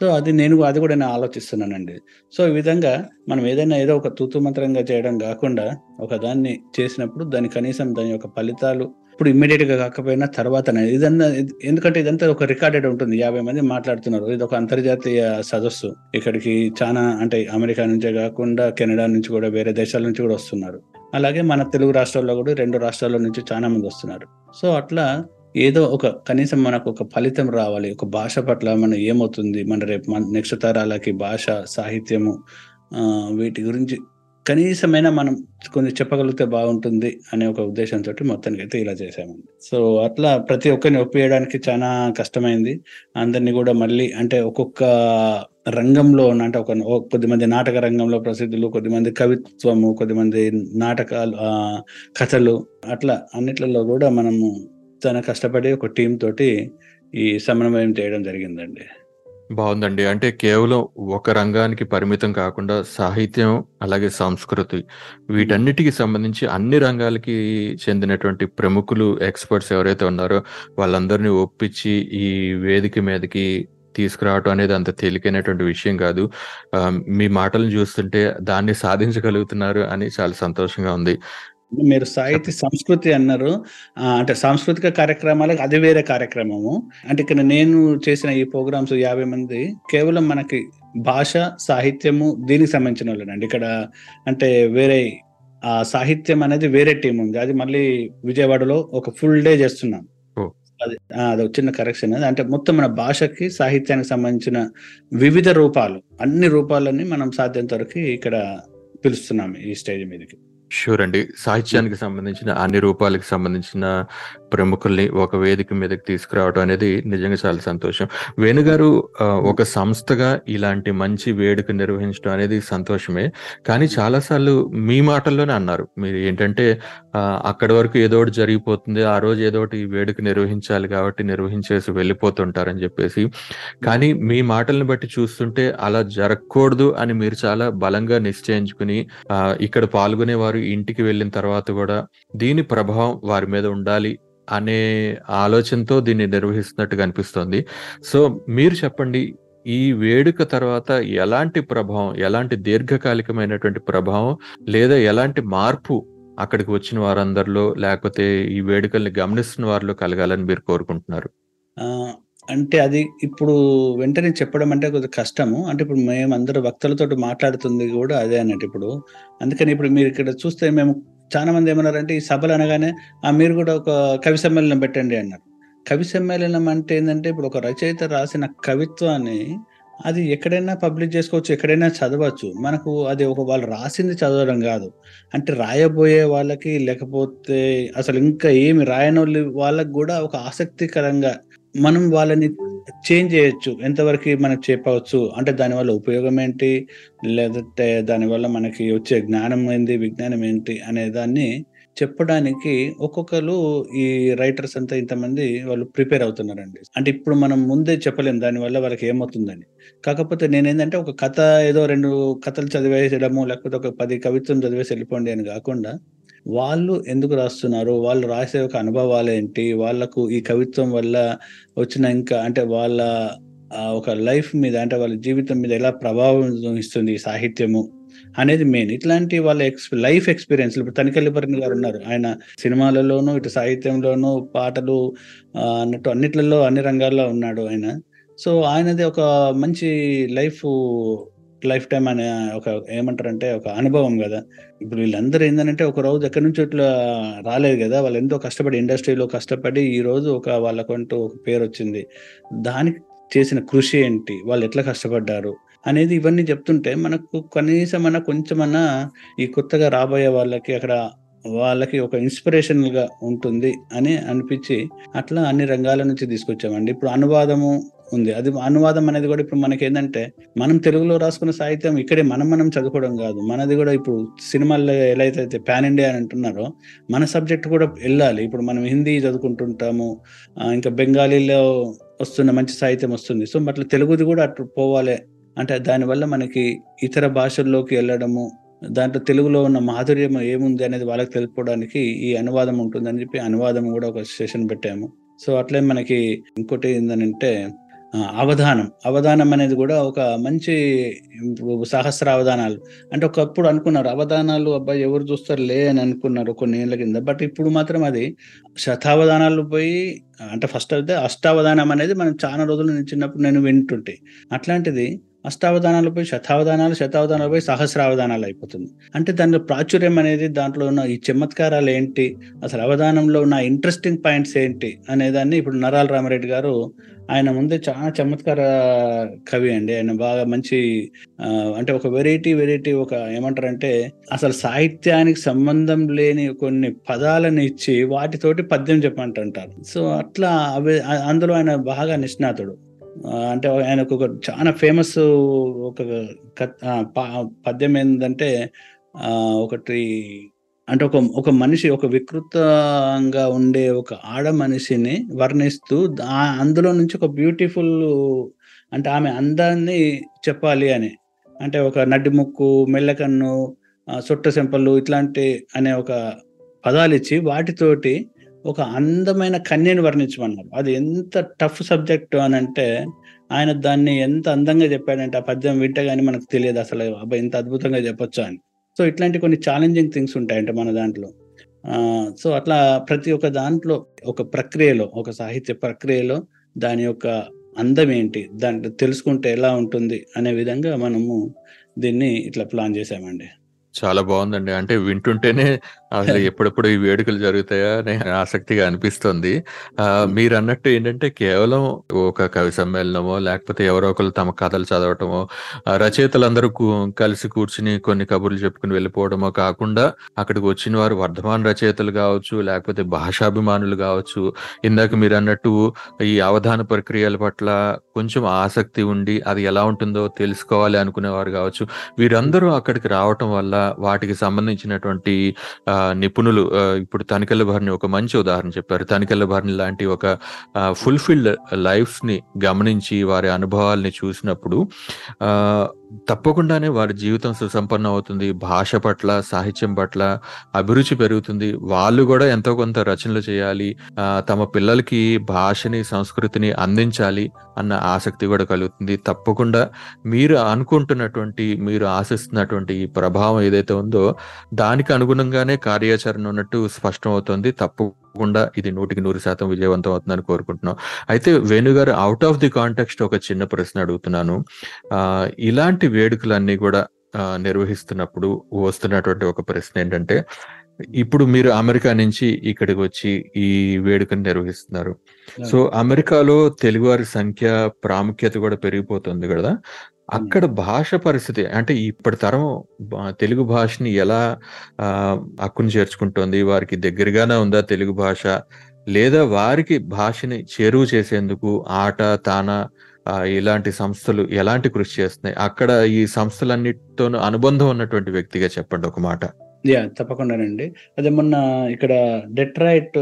సో అది నేను అది కూడా నేను ఆలోచిస్తున్నానండి. సో ఈ విధంగా మనం ఏదైనా ఏదో ఒక తూతు మంత్రంగా చేయడం కాకుండా ఒక దాన్ని చేసినప్పుడు దాని కనీసం దాని యొక్క ఫలితాలు ఇప్పుడు ఇమ్మీడియట్గా కాకపోయినా తర్వాత ఇదన్నా ఇది- ఎందుకంటే ఇదంతా ఒక రికార్డెడ్ ఉంటుంది. యాభై మంది మాట్లాడుతున్నారు. ఇది ఒక అంతర్జాతీయ సదస్సు. ఇక్కడికి చాలా అంటే అమెరికా నుంచే కాకుండా కెనడా నుంచి కూడా వేరే దేశాల నుంచి కూడా వస్తున్నారు. అలాగే మన తెలుగు రాష్ట్రాల్లో కూడా రెండు రాష్ట్రాల నుంచి చాలా మంది వస్తున్నారు. సో అట్లా ఏదో ఒక కనీసం మనకు ఒక ఫలితం రావాలి ఒక భాష పట్ల మన ఏమవుతుంది మన రేపు మన నెక్స్ట్ తరాలకి భాష సాహిత్యము వీటి గురించి కనీసమైనా మనం కొన్ని చెప్పగలిగితే బాగుంటుంది అనే ఒక ఉద్దేశంతో మొత్తానికి అయితే ఇలా చేసామండి సో అట్లా ప్రతి ఒక్కరిని ఒప్పియడానికి చాలా కష్టమైంది. అందరినీ కూడా మళ్ళీ అంటే ఒక్కొక్క రంగంలో అంటే ఒక కొద్దిమంది నాటక రంగంలో ప్రసిద్ధులు కొద్దిమంది కవిత్వము కొద్దిమంది నాటకాలు కథలు అట్లా అన్నిట్లలో కూడా మనము తన కష్టపడి ఒక టీం తోటి ఈ సమన్వయం చేయడం జరిగిందండి బాగుందండి. అంటే కేవలం ఒక రంగానికి పరిమితం కాకుండా సాహిత్యం, అలాగే సంస్కృతి వీటన్నిటికి సంబంధించి అన్ని రంగాలకి చెందినటువంటి ప్రముఖులు, ఎక్స్‌పర్ట్స్ ఎవరైతే ఉన్నారో వాళ్ళందరిని ఒప్పించి ఈ వేదిక మీదకి తీసుకురావటం అనేది అంత తేలికైనటువంటి విషయం కాదు. మీ మాటలను చూస్తుంటే దాన్ని సాధించగలుగుతున్నారు అని చాలా సంతోషంగా ఉంది. మీరు సాహిత్య సంస్కృతి అన్నారు. అంటే సాంస్కృతిక కార్యక్రమాలకు అది వేరే కార్యక్రమము. అంటే ఇక్కడ నేను చేసిన ఈ ప్రోగ్రామ్స్ 50 మంది కేవలం మనకి భాష, సాహిత్యము దీనికి సంబంధించిన వాళ్ళనండి. ఇక్కడ అంటే వేరే ఆహ్, సాహిత్యం అనేది వేరే టీమ్ ఉంది. అది మళ్ళీ విజయవాడలో ఒక ఫుల్ డే చేస్తున్నాం. అది ఆ! అదొక చిన్న కరెక్షన్ అది. అంటే మొత్తం మన భాషకి, సాహిత్యానికి సంబంధించిన వివిధ రూపాలు, అన్ని రూపాలని మనం సాధ్యంత వరకి ఇక్కడ పిలుస్తున్నాం ఈ స్టేజ్ మీదకి. ష్యూర్ అండి. సాహిత్యానికి సంబంధించిన అన్ని రూపాలకు సంబంధించిన ప్రముఖుల్ని ఒక వేదిక మీదకి తీసుకురావడం అనేది నిజంగా చాలా సంతోషం. వేణుగారు ఒక సంస్థగా ఇలాంటి మంచి వేడుక నిర్వహించడం అనేది సంతోషమే. కానీ చాలాసార్లు మీ మాటల్లోనే అన్నారు. మీరు ఏంటంటే అక్కడి వరకు ఏదో ఒకటి జరిగిపోతుంది. ఆ రోజు ఏదో ఒకటి వేడుక నిర్వహించాలి కాబట్టి నిర్వహించేసి వెళ్ళిపోతుంటారని చెప్పేసి. కానీ మీ మాటలను బట్టి చూస్తుంటే అలా జరగకూడదు అని మీరు చాలా బలంగా నిశ్చయించుకుని ఇక్కడ ఇక్కడ పాల్గొనేవారు ఇంటికి వెళ్ళిన తర్వాత కూడా దీని ప్రభావం వారి మీద ఉండాలి అనే ఆలోచనతో దీన్ని నిర్వహిస్తున్నట్టుగా అనిపిస్తుంది సో మీరు చెప్పండి. ఈ వేడుక తర్వాత ఎలాంటి ప్రభావం, ఎలాంటి దీర్ఘకాలికమైనటువంటి ప్రభావం లేదా ఎలాంటి మార్పు అక్కడికి వచ్చిన వారందరిలో లేకపోతే ఈ వేడుకల్ని గమనిస్తున్న వారిలో కలగాలని మీరు కోరుకుంటున్నారు? అంటే అది ఇప్పుడు వెంటనే చెప్పడం అంటే కొద్దిగా కష్టము. అంటే ఇప్పుడు మేము అందరు భక్తులతో మాట్లాడుతుంది కూడా అదే అన్నట్టు ఇప్పుడు. అందుకని ఇప్పుడు మీరు ఇక్కడ చూస్తే మేము చాలా మంది ఏమన్నారంటే ఈ సభలు అనగానే ఆ! మీరు కూడా ఒక కవి సమ్మేళనం పెట్టండి అన్నారు. కవి సమ్మేళనం అంటే ఏంటంటే ఇప్పుడు ఒక రచయిత రాసిన కవిత్వాన్ని అది ఎక్కడైనా పబ్లిష్ చేసుకోవచ్చు. ఎక్కడైనా చదవచ్చు. మనకు అది ఒక వాళ్ళు రాసింది చదవడం కాదు అంటే రాయబోయే వాళ్ళకి లేకపోతే అసలు ఇంకా ఏమి రాయనోళ్ళు వాళ్ళకి కూడా ఒక ఆసక్తికరంగా మనం వాళ్ళని చేంజ్ చేయొచ్చు. ఎంతవరకు మనకు చెప్పవచ్చు. అంటే దానివల్ల ఉపయోగం ఏంటి? లేదంటే దానివల్ల మనకి వచ్చే జ్ఞానం ఏంది? విజ్ఞానం ఏంటి? అనే దాన్ని చెప్పడానికి ఒక్కొక్కరు ఈ రైటర్స్ అంతా ఇంతమంది వాళ్ళు ప్రిపేర్ అవుతున్నారండి. అంటే ఇప్పుడు మనం ముందే చెప్పలేం దానివల్ల వాళ్ళకి ఏమవుతుందని. కాకపోతే నేనేందంటే ఒక కథ ఏదో రెండు కథలు చదివేయడము లేకపోతే ఒక పది కవిత్వం చదివేసి వెళ్ళిపోండి అని కాకుండా వాళ్ళు ఎందుకు రాస్తున్నారు? వాళ్ళు రాసే ఒక అనుభవాలేంటి? వాళ్ళకు ఈ కవిత్వం వల్ల వచ్చిన ఇంకా అంటే వాళ్ళ ఒక లైఫ్ మీద అంటే వాళ్ళ జీవితం మీద ఎలా ప్రభావం ఇస్తుంది ఈ సాహిత్యము అనేది మెయిన్. ఇట్లాంటి వాళ్ళ ఎక్స్ లైఫ్ ఎక్స్పీరియన్స్ ఇప్పుడు తనికెళ్ళిపరిని గారు ఉన్నారు ఆయన సినిమాలలోనూ, ఇటు సాహిత్యంలోనూ, పాటలు అన్నట్టు అన్నిట్లలో అన్ని రంగాల్లో ఉన్నాడు ఆయన. సో ఆయనది ఒక మంచి లైఫ్ లైఫ్ టైం అనే ఒక ఏమంటారంటే ఒక అనుభవం కదా ఇప్పుడు వీళ్ళందరూ ఏంటంటే ఒక రోజు ఎక్కడి నుంచో ఇట్లా రాలేదు కదా వాళ్ళు ఎంతో కష్టపడి ఇండస్ట్రీలో కష్టపడి ఈ రోజు ఒక వాళ్ళకంటూ ఒక పేరు వచ్చింది దానికి చేసిన కృషి ఏంటి? వాళ్ళు ఎట్లా కష్టపడ్డారు? అనేది ఇవన్నీ చెప్తుంటే మనకు కనీసమన్నా కొంచెమన్నా ఈ కొత్తగా రాబోయే వాళ్ళకి అక్కడ వాళ్ళకి ఒక ఇన్స్‌పిరేషనల్‌గా ఉంటుంది అని అనిపించి అట్లా అన్ని రంగాల నుంచి తీసుకొచ్చామండి. ఇప్పుడు అనువాదము ఉంది. అది అనువాదం అనేది కూడా ఇప్పుడు మనకేందంటే మనం తెలుగులో రాసుకున్న సాహిత్యం ఇక్కడే మనం మనం చదువుకోవడం కాదు మనది కూడా ఇప్పుడు సినిమాల్లో ఎలా అయితే పాన్ ఇండియా అని అంటున్నారో మన సబ్జెక్ట్ కూడా వెళ్ళాలి ఇప్పుడు మనం హిందీ చదువుకుంటుంటాము. ఇంకా బెంగాలీలో వస్తున్న మంచి సాహిత్యం వస్తుంది. సో అట్లా తెలుగుది కూడా అటు పోవాలే. అంటే దానివల్ల మనకి ఇతర భాషల్లోకి వెళ్ళడము దాంట్లో తెలుగులో ఉన్న మాధుర్యం ఏముంది అనేది వాళ్ళకి తెలుపుకోవడానికి ఈ అనువాదం ఉంటుందని చెప్పి అనువాదం కూడా ఒక సెషన్ పెట్టాము. సో అట్లే మనకి ఇంకోటి ఏందనంటే అవధానం. అవధానం అనేది కూడా ఒక మంచి సహస్ర అవధానాలు. అంటే ఒకప్పుడు అనుకున్నారు అవధానాలు అబ్బాయి ఎవరు చూస్తారులే అని అనుకున్నారు కొన్ని ఏళ్ళ కింద. బట్ ఇప్పుడు మాత్రం అది శతావధానాలు పోయి అంటే ఫస్ట్ అయితే అష్టావధానం అనేది మనం చాలా రోజులు నేను చిన్నప్పుడు నేను వింటుంటే అట్లాంటిది అష్టావధానాలపై పోయి శతావధానాలు, శతావధానాలపై సహస్రావధానాలు అయిపోతుంది. అంటే దానిలో ప్రాచుర్యం అనేది దాంట్లో ఉన్న ఈ చమత్కారాలు ఏంటి? అసలు అవధానంలో ఉన్న ఇంట్రెస్టింగ్ పాయింట్స్ ఏంటి? అనేదాన్ని ఇప్పుడు నరాల రామరెడ్డి గారు ఆయన ముందే చాలా చమత్కార కవి అండి. ఆయన బాగా మంచి అంటే ఒక వెరైటీ, వెరైటీ ఒక ఏమంటారంటే అసలు సాహిత్యానికి సంబంధం లేని కొన్ని పదాలను ఇచ్చి వాటితోటి పద్యం చెప్పమంటుంటారు. సో అట్లా అవి అందులో ఆయన బాగా నిష్ణాతుడు. అంటే ఆయనకు ఒక చాలా ఫేమస్ ఒక పద్యం ఏంటంటే ఒకటి అంటే ఒక ఒక మనిషి ఒక వికృతంగా ఉండే ఒక ఆడ మనిషిని వర్ణిస్తూ అందులో నుంచి ఒక బ్యూటిఫుల్ అంటే ఆమె అందాన్ని చెప్పాలి అని. అంటే ఒక నడ్డి ముక్కు మెల్లకన్ను సొట్ట సెంపలు ఇట్లాంటి అనే ఒక పదాలు ఇచ్చి వాటితోటి ఒక అందమైన కన్యను వర్ణించమన్నారు. అది ఎంత టఫ్ సబ్జెక్ట్ అని అంటే ఆయన దాన్ని ఎంత అందంగా చెప్పాడంటే ఆ పద్యం వింటే కానీ మనకు తెలియదు అసలు అబ్బాయి ఇంత అద్భుతంగా చెప్పొచ్చు అని. సో ఇట్లాంటి కొన్ని ఛాలెంజింగ్ థింగ్స్ ఉంటాయంటే మన దాంట్లో. సో అట్లా ప్రతి ఒక్క దాంట్లో ఒక ప్రక్రియలో ఒక సాహిత్య ప్రక్రియలో దాని యొక్క అందం ఏంటి దాంట్లో తెలుసుకుంటే ఎలా ఉంటుంది అనే విధంగా మనము దీన్ని ఇట్లా ప్లాన్ చేసామండి చాలా బాగుందండి. అంటే వింటుంటేనే అసలు ఎప్పుడెప్పుడు ఈ వేడుకలు జరుగుతాయా అని ఆసక్తిగా అనిపిస్తుంది. ఆ, మీరు అన్నట్టు ఏంటంటే కేవలం ఒక కవి సమ్మేళనమో లేకపోతే ఎవరో ఒకరు తమ కథలు చదవటమో రచయితలందరూ కలిసి కూర్చుని కొన్ని కబుర్లు చెప్పుకుని వెళ్ళిపోవడమో కాకుండా అక్కడికి వచ్చిన వారు వర్ధమాన రచయితలు కావచ్చు లేకపోతే భాషాభిమానులు కావచ్చు ఇందాక మీరు అన్నట్టు ఈ అవధాన ప్రక్రియల పట్ల కొంచెం ఆసక్తి ఉండి అది ఎలా ఉంటుందో తెలుసుకోవాలి అనుకునేవారు కావచ్చు. వీరందరూ అక్కడికి రావటం వల్ల వాటికి సంబంధించినటువంటి ఆ, నిపుణులు ఇప్పుడు తనికెళ్ళ భారిని ఒక మంచి ఉదాహరణ చెప్పారు. తనికెళ్ళ భారిని లాంటి ఒక ఫుల్ఫిల్డ్ లైఫ్స్ని గమనించి వారి అనుభవాల్ని చూసినప్పుడు తప్పకుండానే వారి జీవితం సుసంపన్నం అవుతుంది. భాష పట్ల సాహిత్యం పట్ల అభిరుచి పెరుగుతుంది. వాళ్ళు కూడా ఎంతో కొంత రచనలు చేయాలి. తమ పిల్లలకి భాషని సంస్కృతిని అందించాలి అన్న ఆసక్తి కూడా కలుగుతుంది. తప్పకుండా మీరు అనుకుంటున్నటువంటి మీరు ఆశిస్తున్నటువంటి ఈ ప్రభావం ఏదైతే ఉందో దానికి అనుగుణంగానే కార్యాచరణ ఉన్నట్టు స్పష్టం అవుతుంది తప్పకుండా ఇది నూటికి నూరు శాతం విజయవంతం అవుతుందని కోరుకుంటున్నాం. అయితే వేణుగారు అవుట్ ఆఫ్ ది కాంటెక్స్ట్ ఒక చిన్న ప్రశ్న అడుగుతున్నాను. ఆ ఇలాంటి వేడుకలన్నీ కూడా నిర్వహిస్తున్నప్పుడు వస్తున్నటువంటి ఒక ప్రశ్న ఏంటంటే ఇప్పుడు మీరు అమెరికా నుంచి ఇక్కడికి వచ్చి ఈ వేడుకను నిర్వహిస్తున్నారు. సో అమెరికాలో తెలుగువారి సంఖ్య ప్రాముఖ్యత కూడా పెరిగిపోతుంది కదా. అక్కడ భాష పరిస్థితి అంటే ఇప్పటి తరం తెలుగు భాషని ఎలా ఆ, హక్కును చేర్చుకుంటోంది వారికి దగ్గరగానే ఉందా తెలుగు భాష లేదా వారికి భాషని చేరువ చేసేందుకు ఆట తాన ఇలాంటి సంస్థలు ఎలాంటి కృషి చేస్తున్నాయి? అక్కడ ఈ సంస్థలన్నిటితోనూ అనుబంధం ఉన్నటువంటి వ్యక్తిగా చెప్పండి ఒక మాట. యా తప్పకుండానండి. అదే మొన్న ఇక్కడ డెట్రాయిట్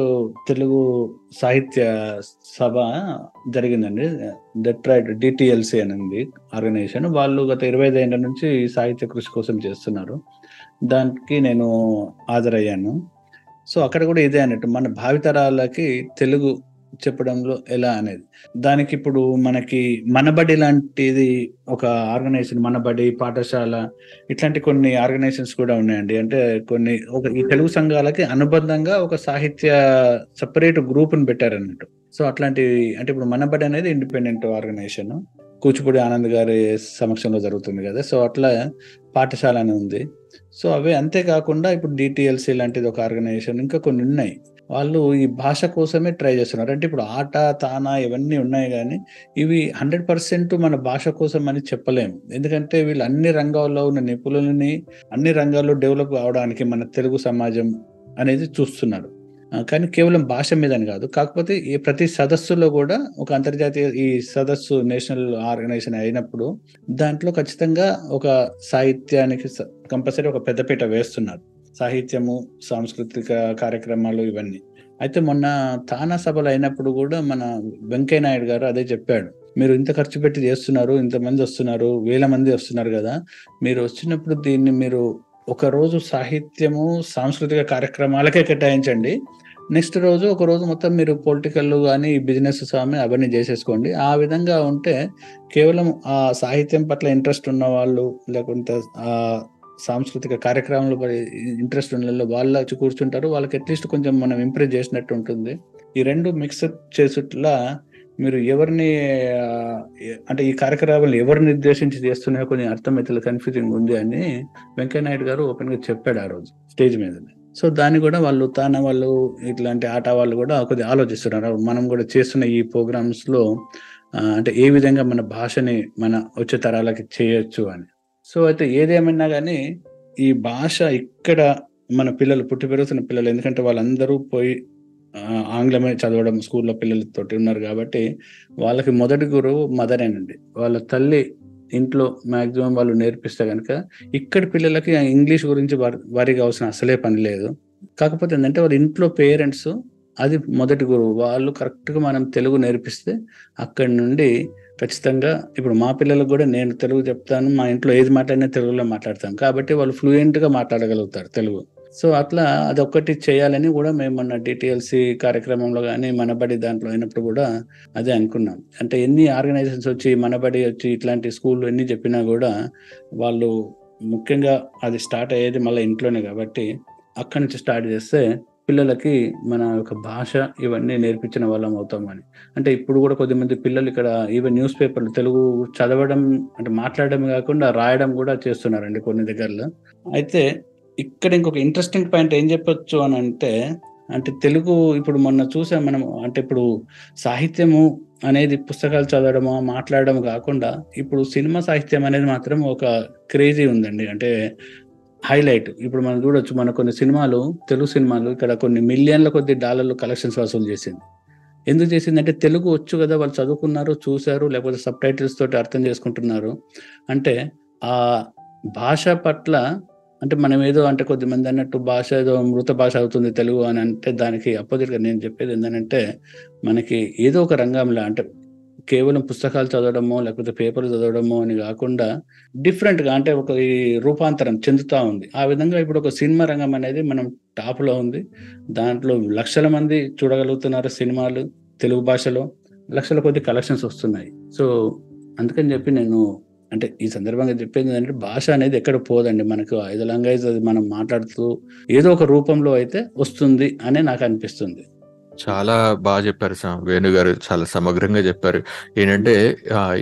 తెలుగు సాహిత్య సభ జరిగిందండి. డెట్రాయిట్ డిటిఎల్సి అని ఆర్గనైజేషన్. వాళ్ళు గత ఇరవై ఐదు ఏళ్ళ నుంచి సాహిత్య కృషి కోసం చేస్తున్నారు. దానికి నేను హాజరయ్యాను. సో అక్కడ కూడా ఇదే అన్నట్టు మన భావితరాలకి తెలుగు చెప్పడంలో ఎలా అనేది. దానికి ఇప్పుడు మనకి మనబడి లాంటిది ఒక ఆర్గనైజేషన్ మనబడి పాఠశాల ఇట్లాంటి కొన్ని ఆర్గనైజేషన్స్ కూడా ఉన్నాయండి. అంటే కొన్ని ఒక ఈ తెలుగు సంఘాలకి అనుబంధంగా ఒక సాహిత్య సపరేట్ గ్రూప్ని పెట్టారన్నట్టు. సో అట్లాంటివి అంటే ఇప్పుడు మనబడి అనేది ఇండిపెండెంట్ ఆర్గనైజేషన్. కూచిపూడి ఆనంద్ గారి సమక్షంలో జరుగుతుంది కదా. సో అట్లా పాఠశాల అని ఉంది. సో అవే అంతేకాకుండా ఇప్పుడు డిటిఎల్సి లాంటిది ఒక ఆర్గనైజేషన్ ఇంకా కొన్ని ఉన్నాయి. వాళ్ళు ఈ భాష కోసమే ట్రై చేస్తున్నారు. అంటే ఇప్పుడు ఆట తానా ఇవన్నీ ఉన్నాయి కానీ ఇవి హండ్రెడ్ పర్సెంట్ మన భాష కోసం అని చెప్పలేము. ఎందుకంటే వీళ్ళు అన్ని రంగాల్లో ఉన్న నిపుణులని అన్ని రంగాల్లో డెవలప్ అవడానికి మన తెలుగు సమాజం అనేది చూస్తున్నారు. కానీ కేవలం భాష మీదని కాదు. కాకపోతే ఈ ప్రతి సదస్సులో కూడా ఒక అంతర్జాతీయ ఈ సదస్సు నేషనల్ ఆర్గనైజేషన్ అయినప్పుడు దాంట్లో ఖచ్చితంగా ఒక సాహిత్యానికి కంపల్సరీ ఒక పెద్దపీట వేస్తున్నారు. సాహిత్యము సాంస్కృతిక కార్యక్రమాలు ఇవన్నీ. అయితే మొన్న తానా సభలు అయినప్పుడు కూడా మన వెంకయ్య నాయుడు గారు అదే చెప్పాడు. మీరు ఇంత ఖర్చు పెట్టి చేస్తున్నారు ఇంతమంది వస్తున్నారు వేల మంది వస్తున్నారు కదా. మీరు వచ్చినప్పుడు దీన్ని మీరు ఒక రోజు సాహిత్యము సాంస్కృతిక కార్యక్రమాలకే కేటాయించండి. నెక్స్ట్ రోజు ఒక రోజు మొత్తం మీరు పొలిటికల్ కానీ బిజినెస్ స్వామి అవన్నీ చేసేసుకోండి. ఆ విధంగా ఉంటే కేవలం ఆ సాహిత్యం పట్ల ఇంట్రెస్ట్ ఉన్న వాళ్ళు లేకుంటే ఆ సాంస్కృతిక కార్యక్రమాలు ఇంట్రెస్ట్ ఉన్న వాళ్ళు వచ్చి కూర్చుంటారు. వాళ్ళకి అట్లీస్ట్ కొంచెం మనం ఇంప్రెస్ చేసినట్టు ఉంటుంది. ఈ రెండు మిక్స్ చేసేట్లా మీరు ఎవరిని అంటే ఈ కార్యక్రమాలు ఎవరిని నిర్దేశించి చేస్తున్నాయో కొన్ని అర్థమైతే కన్ఫ్యూజింగ్ ఉంది అని వెంకయ్య నాయుడు గారు ఓపెన్గా చెప్పాడు ఆ రోజు స్టేజ్ మీద సో దాన్ని కూడా వాళ్ళు తాన వాళ్ళు ఇట్లాంటి ఆట వాళ్ళు కూడా కొద్దిగా ఆలోచిస్తున్నారు. మనం కూడా చేస్తున్న ఈ ప్రోగ్రామ్స్లో అంటే ఏ విధంగా మన భాషని మన వచ్చే తరాలకి చేయొచ్చు అని. సో అయితే ఏదేమైనా కానీ ఈ భాష ఇక్కడ మన పిల్లలు పుట్టి పెరుగుతున్న పిల్లలు ఎందుకంటే వాళ్ళందరూ పోయి ఆంగ్లమే చదవడం స్కూల్లో పిల్లలతోటి ఉన్నారు కాబట్టి వాళ్ళకి మొదటి గురువు మదరేనండి వాళ్ళ తల్లి ఇంట్లో మాక్సిమం వాళ్ళు నేర్పిస్తే కనుక ఇక్కడ పిల్లలకి ఇంగ్లీష్ గురించి వారి- వారికి అవసరం అసలే పని లేదు. కాకపోతే ఏంటంటే వాళ్ళ ఇంట్లో పేరెంట్స్ అది మొదటి గురువు. వాళ్ళు కరెక్ట్గా మనం తెలుగు నేర్పిస్తే అక్కడి నుండి ఖచ్చితంగా ఇప్పుడు మా పిల్లలకు కూడా నేను తెలుగు చెప్తాను మా ఇంట్లో ఏది మాట్లాడినా తెలుగులో మాట్లాడతాను కాబట్టి వాళ్ళు ఫ్లూయెంట్గా మాట్లాడగలుగుతారు తెలుగు. సో అట్లా అదొక్కటి చేయాలని కూడా మేము మన డిటిఎల్సి కార్యక్రమంలో కానీ మనబడి దాంట్లో అయినప్పుడు కూడా అదే అనుకున్నాం. అంటే ఎన్ని ఆర్గనైజేషన్స్ వచ్చి మనబడి వచ్చి ఇట్లాంటి స్కూళ్ళు ఎన్ని చెప్పినా కూడా వాళ్ళు ముఖ్యంగా అది స్టార్ట్ అయ్యేది మళ్ళీ ఇంట్లోనే కాబట్టి అక్కడి నుంచి స్టార్ట్ చేస్తే పిల్లలకి మన యొక్క భాష ఇవన్నీ నేర్పించిన వాళ్ళం అవుతామని అంటే ఇప్పుడు కూడా కొద్దిమంది పిల్లలు ఇక్కడ ఈవెన్ న్యూస్ పేపర్లు తెలుగు చదవడం అంటే మాట్లాడడం కాకుండా రాయడం కూడా చేస్తున్నారండి కొన్ని దగ్గరలో. అయితే ఇక్కడ ఇంకొక ఇంట్రెస్టింగ్ పాయింట్ ఏం చెప్పొచ్చు అని అంటే అంటే తెలుగు ఇప్పుడు మొన్న చూసాం మనం అంటే ఇప్పుడు సాహిత్యము అనేది పుస్తకాలు చదవడము మాట్లాడడం కాకుండా ఇప్పుడు సినిమా సాహిత్యం అనేది మాత్రం ఒక క్రేజీ ఉందండి. అంటే హైలైట్. ఇప్పుడు మనం చూడొచ్చు మన కొన్ని సినిమాలు తెలుగు సినిమాలు ఇక్కడ కొన్ని మిలియన్ల కొద్ది డాలర్లు కలెక్షన్స్ వసూలు చేసింది. ఎందుకు చేసిందంటే తెలుగు వచ్చు కదా వాళ్ళు చదువుకున్నారు చూశారు లేకపోతే సబ్ టైటిల్స్ తోటి అర్థం చేసుకుంటున్నారు. అంటే ఆ భాష పట్ల అంటే మనం ఏదో అంటే కొద్దిమంది అన్నట్టు భాష ఏదో మృత భాష అవుతుంది తెలుగు అని అంటే దానికి అపోజిట్గా నేను చెప్పేది ఏంటంటే మనకి ఏదో ఒక రంగంలో అంటే కేవలం పుస్తకాలు చదవడమో లేకపోతే పేపర్లు చదవడమో అని కాకుండా డిఫరెంట్గా అంటే ఒక ఈ రూపాంతరం చెందుతూ ఉంది. ఆ విధంగా ఇప్పుడు ఒక సినిమా రంగం అనేది మనం టాప్లో ఉంది. దాంట్లో లక్షల మంది చూడగలుగుతున్నారు సినిమాలు తెలుగు భాషలో. లక్షల కొద్ది కలెక్షన్స్ వస్తున్నాయి. సో అందుకని చెప్పి నేను అంటే ఈ సందర్భంగా చెప్పేది ఏంటంటే భాష అనేది ఎక్కడ పోదండి. మనకు ఐదు లాంగ్వేజ్ అది మనం మాట్లాడుతూ ఏదో ఒక రూపంలో అయితే వస్తుంది అనే నాకు అనిపిస్తుంది. చాలా బాగా చెప్పారు సార్. వేణు గారు చాలా సమగ్రంగా చెప్పారు. ఏంటంటే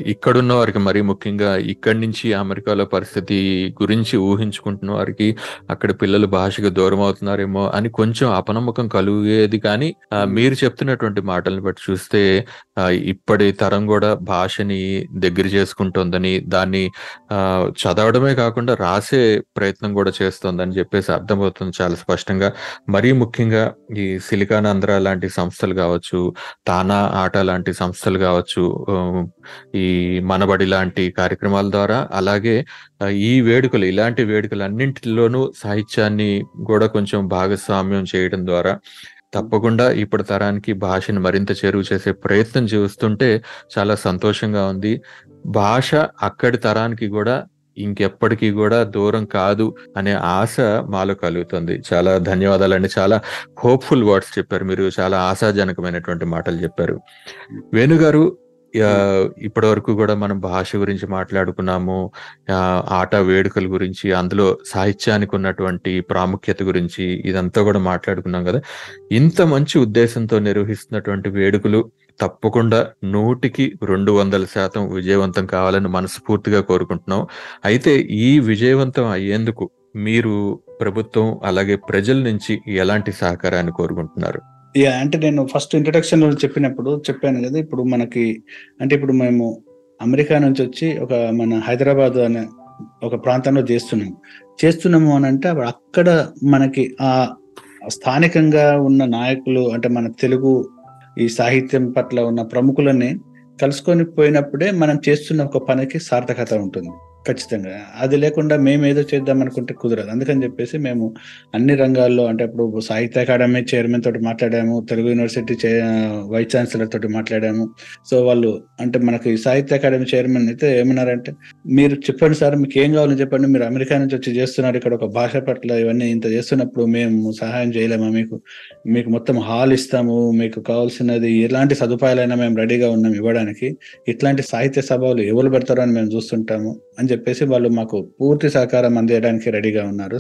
ఇక్కడున్న వారికి మరీ ముఖ్యంగా ఇక్కడి నుంచి అమెరికాలో పరిస్థితి గురించి ఊహించుకుంటున్న వారికి అక్కడ పిల్లలు భాషకు దూరం అవుతున్నారేమో అని కొంచెం అపనమ్మకం కలుగేది కానీ మీరు చెప్తున్నటువంటి మాటలను బట్టి చూస్తే ఇప్పటి తరం కూడా భాషని దగ్గర చేసుకుంటోందని దాన్ని చదవడమే కాకుండా రాసే ప్రయత్నం కూడా చేస్తోందని చెప్పేసి అర్థమవుతుంది చాలా స్పష్టంగా. మరీ ముఖ్యంగా ఈ సిలికాన్ ఆంధ్ర లాంటి సంస్థలు కావచ్చు తానా ఆట లాంటి సంస్థలు కావచ్చు ఈ మనబడి లాంటి కార్యక్రమాల ద్వారా అలాగే ఈ వేడుకలు ఇలాంటి వేడుకలు అన్నింటిలోనూ సాహిత్యాన్ని కూడా కొంచెం భాగస్వామ్యం చేయడం ద్వారా తప్పకుండా ఇప్పుడు తరానికి భాషను మరింత చేరువ చేసే ప్రయత్నం చేస్తుంటే చాలా సంతోషంగా ఉంది. భాష అక్కడి తరానికి కూడా ఇంకెప్పటికీ కూడా దూరం కాదు అనే ఆశ మాలో కలుగుతుంది. చాలా ధన్యవాదాలండి. చాలా హోప్ఫుల్ వర్డ్స్ చెప్పారు మీరు. చాలా ఆశాజనకమైనటువంటి మాటలు చెప్పారు. వేణుగారు ఇప్పటి వరకు కూడా మనం భాష గురించి మాట్లాడుకున్నాము. ఆట వేడుకల గురించి అందులో సాహిత్యానికి ఉన్నటువంటి ప్రాముఖ్యత గురించి ఇదంతా కూడా మాట్లాడుకున్నాం కదా. ఇంత మంచి ఉద్దేశంతో నిర్వహిస్తున్నటువంటి వేడుకలు తప్పకుండా నూటికి రెండు వందల శాతం విజయవంతం కావాలని మనస్ఫూర్తిగా కోరుకుంటున్నాం. అయితే ఈ విజయవంతం అయ్యేందుకు మీరు ప్రభుత్వం అలాగే ప్రజల నుంచి ఎలాంటి సహకారాన్ని కోరుకుంటున్నారు? యా అంటే నేను ఫస్ట్ ఇంట్రడక్షన్ చెప్పినప్పుడు చెప్పాను కదా ఇప్పుడు మనకి అంటే ఇప్పుడు మేము అమెరికా నుంచి వచ్చి ఒక మన హైదరాబాద్ అనే ఒక ప్రాంతంలో చేస్తున్నాం చేస్తున్నాము అని అంటే అక్కడ మనకి ఆ స్థానికంగా ఉన్న నాయకులు అంటే మన తెలుగు ఈ సాహిత్యం పట్ల ఉన్న ప్రముఖులని కలుసుకొని పోయినప్పుడే మనం చేస్తున్న ఒక పనికి సార్థకత ఉంటుంది. ఖచ్చితంగా. అది లేకుండా మేము ఏదో చేద్దాం అనుకుంటే కుదరదు. అందుకని చెప్పేసి మేము అన్ని రంగాల్లో అంటే ఇప్పుడు సాహిత్య అకాడమీ చైర్మన్ తోటి మాట్లాడాము తెలుగు యూనివర్సిటీ వైస్ ఛాన్సలర్ తోటి మాట్లాడాము. సో వాళ్ళు అంటే మనకి సాహిత్య అకాడమీ చైర్మన్ అయితే ఏమన్నారంటే మీరు చెప్పండి సార్ మీకు ఏం కావాలని చెప్పండి. మీరు అమెరికా నుంచి వచ్చి చేస్తున్నారు. ఇక్కడ ఒక భాష పట్ల ఇవన్నీ ఇంత చేస్తున్నప్పుడు మేము సహాయం చేయలేమా మీకు? మీకు మొత్తం హాల్ ఇస్తాము. మీకు కావాల్సినది ఎలాంటి సదుపాయాలైనా మేము రెడీగా ఉన్నాం ఇవ్వడానికి. ఇట్లాంటి సాహిత్య సభలు ఎవరు పెడతారో అని మేము చూస్తుంటాము. అని చెప్పేసి వాళ్ళు మాకు పూర్తి సహకారం అందించడానికి రెడీగా ఉన్నారు.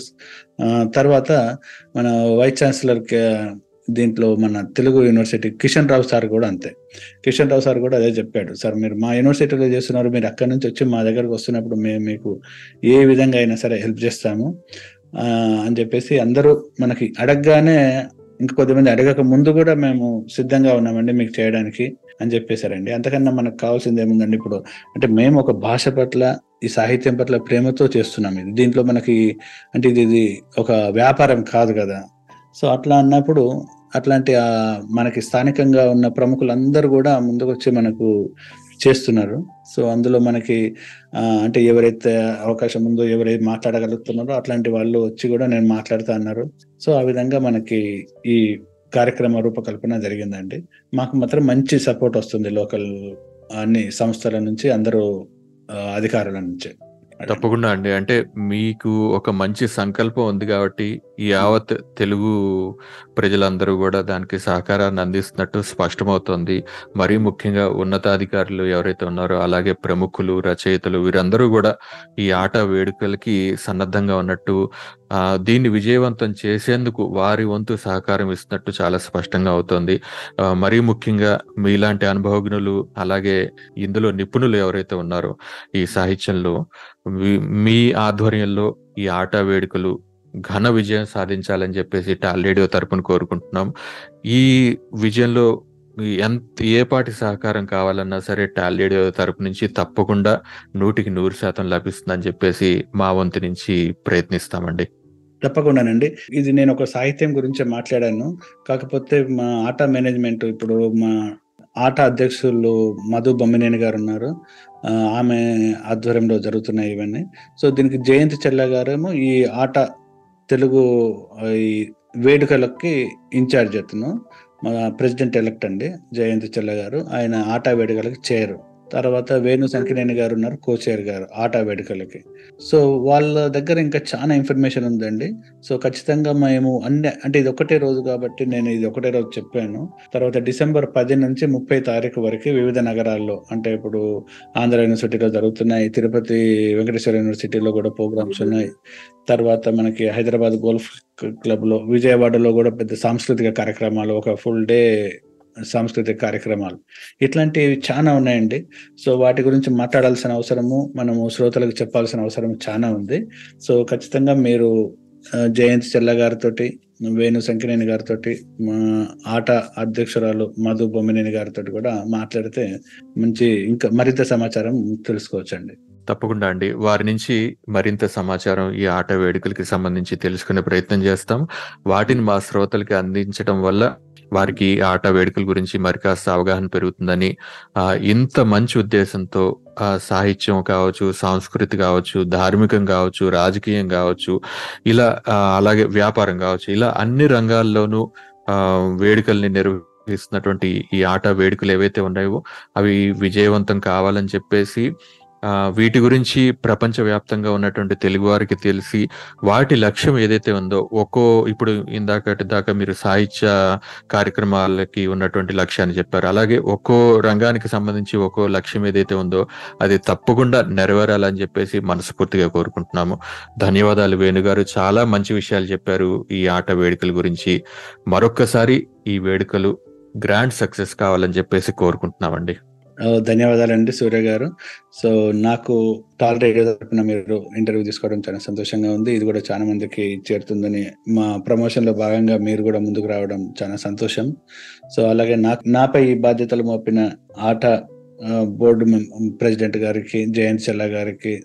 తర్వాత మన వైస్ ఛాన్సలర్ దీంట్లో మన తెలుగు యూనివర్సిటీ కిషన్ రావు సార్ కూడా అంతే. కిషన్ రావు సార్ కూడా అదే చెప్పాడు. సార్ మీరు మా యూనివర్సిటీలో చేస్తున్నారు మీరు అక్కడి నుంచి వచ్చి మా దగ్గరకు వస్తున్నప్పుడు మేము మీకు ఏ విధంగా అయినా సరే హెల్ప్ చేస్తాము. అని చెప్పేసి అందరూ మనకి అడగగానే ఇంకా కొద్దిమంది అడగక ముందు కూడా మేము సిద్ధంగా ఉన్నామండి మీకు చేయడానికి అని చెప్పేశారండి. అంతకన్నా మనకు కావాల్సింది ఏముందండి ఇప్పుడు? అంటే మేము ఒక భాష పట్ల ఈ సాహిత్యం పట్ల ప్రేమతో చేస్తున్నాం ఇది. దీంట్లో మనకి అంటే ఇది ఇది ఒక వ్యాపారం కాదు కదా. సో అట్లా అన్నప్పుడు అట్లాంటి ఆ మనకి స్థానికంగా ఉన్న ప్రముఖులందరూ కూడా ముందుకు వచ్చి మనకు చేస్తున్నారు. సో అందులో మనకి అంటే ఎవరైతే అవకాశం ఉందో ఎవరైతే మాట్లాడగలుగుతున్నారో అట్లాంటి వాళ్ళు వచ్చి కూడా నేను మాట్లాడుతా అన్నారు. సో ఆ విధంగా మనకి ఈ కార్యక్రమ రూపకల్పన జరిగిందండి. మాకు మాత్రం మంచి సపోర్ట్ వస్తుంది లోకల్ అన్ని సంస్థల నుంచి అందరూ అధికారుల నుంచి. తప్పకుండా అండి. అంటే మీకు ఒక మంచి సంకల్పం ఉంది కాబట్టి ఈ యావత్ తెలుగు ప్రజలందరూ కూడా దానికి సహకారాన్ని అందిస్తున్నట్టు స్పష్టమవుతోంది. మరీ ముఖ్యంగా ఉన్నతాధికారులు ఎవరైతే ఉన్నారో అలాగే ప్రముఖులు రచయితలు వీరందరూ కూడా ఈ ఆట వేడుకలకి సన్నద్ధంగా ఉన్నట్టు దీన్ని విజయవంతం చేసేందుకు వారి వంతు సహకారం ఇస్తున్నట్టు చాలా స్పష్టంగా అవుతోంది. మరీ ముఖ్యంగా మీలాంటి అనుభవజ్ఞులు అలాగే ఇందులో నిపుణులు ఎవరైతే ఉన్నారో ఈ సాహిత్యంలో మీ- ఆధ్వర్యంలో ఈ ఆట వేడుకలు ఘన విజయం సాధించాలని చెప్పేసి టాల్ రేడియో తరపున కోరుకుంటున్నాం. ఈ విజయంలో ఎంత ఏ పాటి సహకారం కావాలన్నా సరే టాల్ రేడియో తరపు నుంచి తప్పకుండా నూటికి నూరు శాతం లభిస్తుందని చెప్పేసి మా వంతు నుంచి ప్రయత్నిస్తామండి. తప్పకుండానండి. ఇది నేను ఒక సాహిత్యం గురించి మాట్లాడాను. కాకపోతే మా ఆట మేనేజ్మెంట్ ఇప్పుడు మా ఆట అధ్యక్షులు మధు బొమ్మినేని గారు ఉన్నారు ఆమె ఆధ్వర్యంలో జరుగుతున్నాయి ఇవన్నీ. సో దీనికి జయంతి చెల్ల గారేమో ఈ ఆట తెలుగు ఈ వేడుకలకి ఇన్ఛార్జ్ అతను. మా ప్రెసిడెంట్ ఎలక్ట్ అండి జయంతి చెల్ల గారు. ఆయన ఆట వేడుకలకి చేరు. తర్వాత వేణు సంకినేని గారు ఉన్నారు కోచేర్ గారు ఆట వేడుకలకి. సో వాళ్ళ దగ్గర ఇంకా చాలా ఇన్ఫర్మేషన్ ఉందండి. సో ఖచ్చితంగా మేము అన్ని అంటే ఇది ఒకటే రోజు కాబట్టి నేను ఇది ఒకటే రోజు చెప్పాను. తర్వాత డిసెంబర్ పది నుంచి ముప్పై తారీఖు వరకు వివిధ నగరాల్లో అంటే ఇప్పుడు ఆంధ్ర యూనివర్సిటీలో జరుగుతున్నాయి తిరుపతి వెంకటేశ్వర యూనివర్సిటీలో కూడా ప్రోగ్రామ్స్ ఉన్నాయి. తర్వాత మనకి హైదరాబాద్ గోల్ఫ్ క్లబ్లో విజయవాడలో కూడా పెద్ద సాంస్కృతిక కార్యక్రమాలు ఒక ఫుల్ డే సాంస్కృతిక కార్యక్రమాలు. ఇట్లాంటివి చాలా ఉన్నాయండి. సో వాటి గురించి మాట్లాడాల్సిన అవసరము మనము శ్రోతలకు చెప్పాల్సిన అవసరం చాలా ఉంది. సో ఖచ్చితంగా మీరు జయంత్ జయంతి చెల్ల గారితోటి వేణు సంకినేని గారితో మా ఆట అధ్యక్షురాలు మధు బొమ్మినేని గారితో కూడా మాట్లాడితే మంచి ఇంకా మరింత సమాచారం తెలుసుకోవచ్చండి. తప్పకుండా అండి. వారి నుంచి మరింత సమాచారం ఈ ఆట వేడుకలకి సంబంధించి తెలుసుకునే ప్రయత్నం చేస్తాం. వాటిని మా శ్రోతలకి అందించడం వల్ల వారికి ఆట వేడుకల గురించి మరి కాస్త అవగాహన పెరుగుతుందని ఇంత మంచి ఉద్దేశంతో సాహిత్యం కావచ్చు సంస్కృతి కావచ్చు ధార్మికం కావచ్చు రాజకీయం కావచ్చు ఇలా అలాగే వ్యాపారం కావచ్చు ఇలా అన్ని రంగాల్లోనూ వేడుకల్ని నిర్వహిస్తున్నటువంటి ఈ ఆట వేడుకలు ఏవైతే ఉన్నాయో అవి విజయవంతం కావాలని చెప్పేసి వీటి గురించి ప్రపంచవ్యాప్తంగా ఉన్నటువంటి తెలుగు వారికి తెలిసి వాటి లక్ష్యం ఏదైతే ఉందో ఒక్కో ఇప్పుడు ఇందాకటి దాకా మీరు సాహిత్య కార్యక్రమాలకి ఉన్నటువంటి లక్ష్యాన్ని చెప్పారు. అలాగే ఒక్కో రంగానికి సంబంధించి ఒక్కో లక్ష్యం ఏదైతే ఉందో అది తప్పకుండా నెరవేరాలని చెప్పేసి మనస్ఫూర్తిగా కోరుకుంటున్నాము. ధన్యవాదాలు వేణుగారు చాలా మంచి విషయాలు చెప్పారు ఈ ఆట వేడుకల గురించి. మరొక్కసారి ఈ వేడుకలు గ్రాండ్ సక్సెస్ కావాలని చెప్పేసి కోరుకుంటున్నామండి. ధన్యవాదాలండి సూర్య గారు. సో నాకు టాల్ రేడియో తరపున మీరు ఇంటర్వ్యూ తీసుకోవడం చాలా సంతోషంగా ఉంది. ఇది కూడా చాలా మందికి చేరుతుందని మా ప్రమోషన్లో భాగంగా మీరు కూడా ముందుకు రావడం చాలా సంతోషం. సో అలాగే నాకు నాపై ఈ బాధ్యతలు మోపిన ఆట బోర్డు మెం- ప్రెసిడెంట్ గారికి జయంత్ చెల్ల గారికి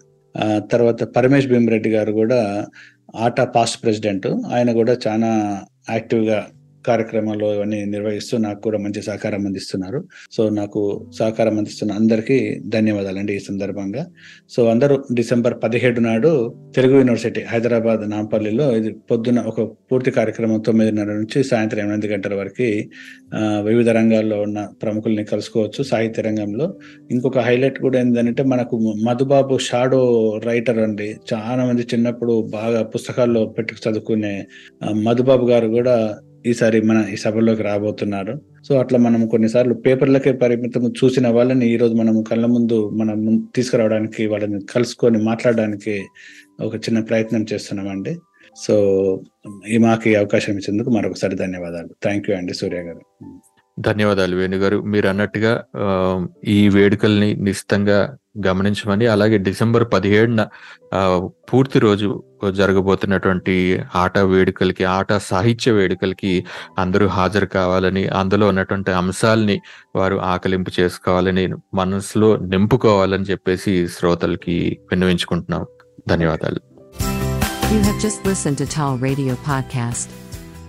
తర్వాత పరమేష్ భీమరెడ్డి గారు కూడా ఆట పాస్ట్ ప్రెసిడెంట్. ఆయన కూడా చాలా యాక్టివ్గా కార్యక్రమాల్లో కార్యక్రమాలు ఇవన్నీ నిర్వహిస్తూ నాకు కూడా మంచి సహకారం అందిస్తున్నారు. సో నాకు సహకారం అందిస్తున్న అందరికీ ధన్యవాదాలండి ఈ సందర్భంగా. సో అందరూ డిసెంబర్ పదిహేడు నాడు తెలుగు యూనివర్సిటీ హైదరాబాద్ నాంపల్లిలో ఇది పొద్దున ఒక పూర్తి కార్యక్రమం తొమ్మిదిన్నర నుంచి సాయంత్రం ఎనిమిది గంటల వరకు వివిధ రంగాల్లో ఉన్న ప్రముఖుల్ని కలుసుకోవచ్చు సాహిత్య రంగంలో. ఇంకొక హైలైట్ కూడా ఏంటంటే మనకు మధుబాబు షాడో రైటర్ అండి. చాలా మంది చిన్నప్పుడు బాగా పుస్తకాల్లో పెట్టుకు చదువుకునే మధుబాబు గారు కూడా ఈసారి మన ఈ సభలోకి రాబోతున్నారు. సో అట్లా మనం కొన్నిసార్లు పేపర్లకే పరిమితం చూసిన వాళ్ళని ఈ రోజు మనం కళ్ళ ముందు మనం తీసుకురావడానికి వాళ్ళని కలుసుకొని మాట్లాడడానికి ఒక చిన్న ప్రయత్నం చేస్తున్నామండి. సో ఈ మాకు ఈ అవకాశం ఇచ్చేందుకు మరొకసారి ధన్యవాదాలు. థ్యాంక్ యూ అండి సూర్య గారు. ధన్యవాదాలు వేణుగారు. మీరు అన్నట్టుగా ఈ వేడుకల్ని నిశ్చితంగా గమనించమని అలాగే డిసెంబర్ పదిహేడున పూర్తి రోజు జరగబోతున్నటువంటి ఆట వేడుకలకి ఆట సాహిత్య వేడుకలకి అందరూ హాజరు కావాలని అందులో ఉన్నటువంటి అంశాలని వారు ఆకలింపు చేసుకోవాలని మనసులో నింపుకోవాలని చెప్పేసి శ్రోతలకి విన్నవించుకుంటున్నాం. ధన్యవాదాలు. You have just listened to Tall Radio Podcast.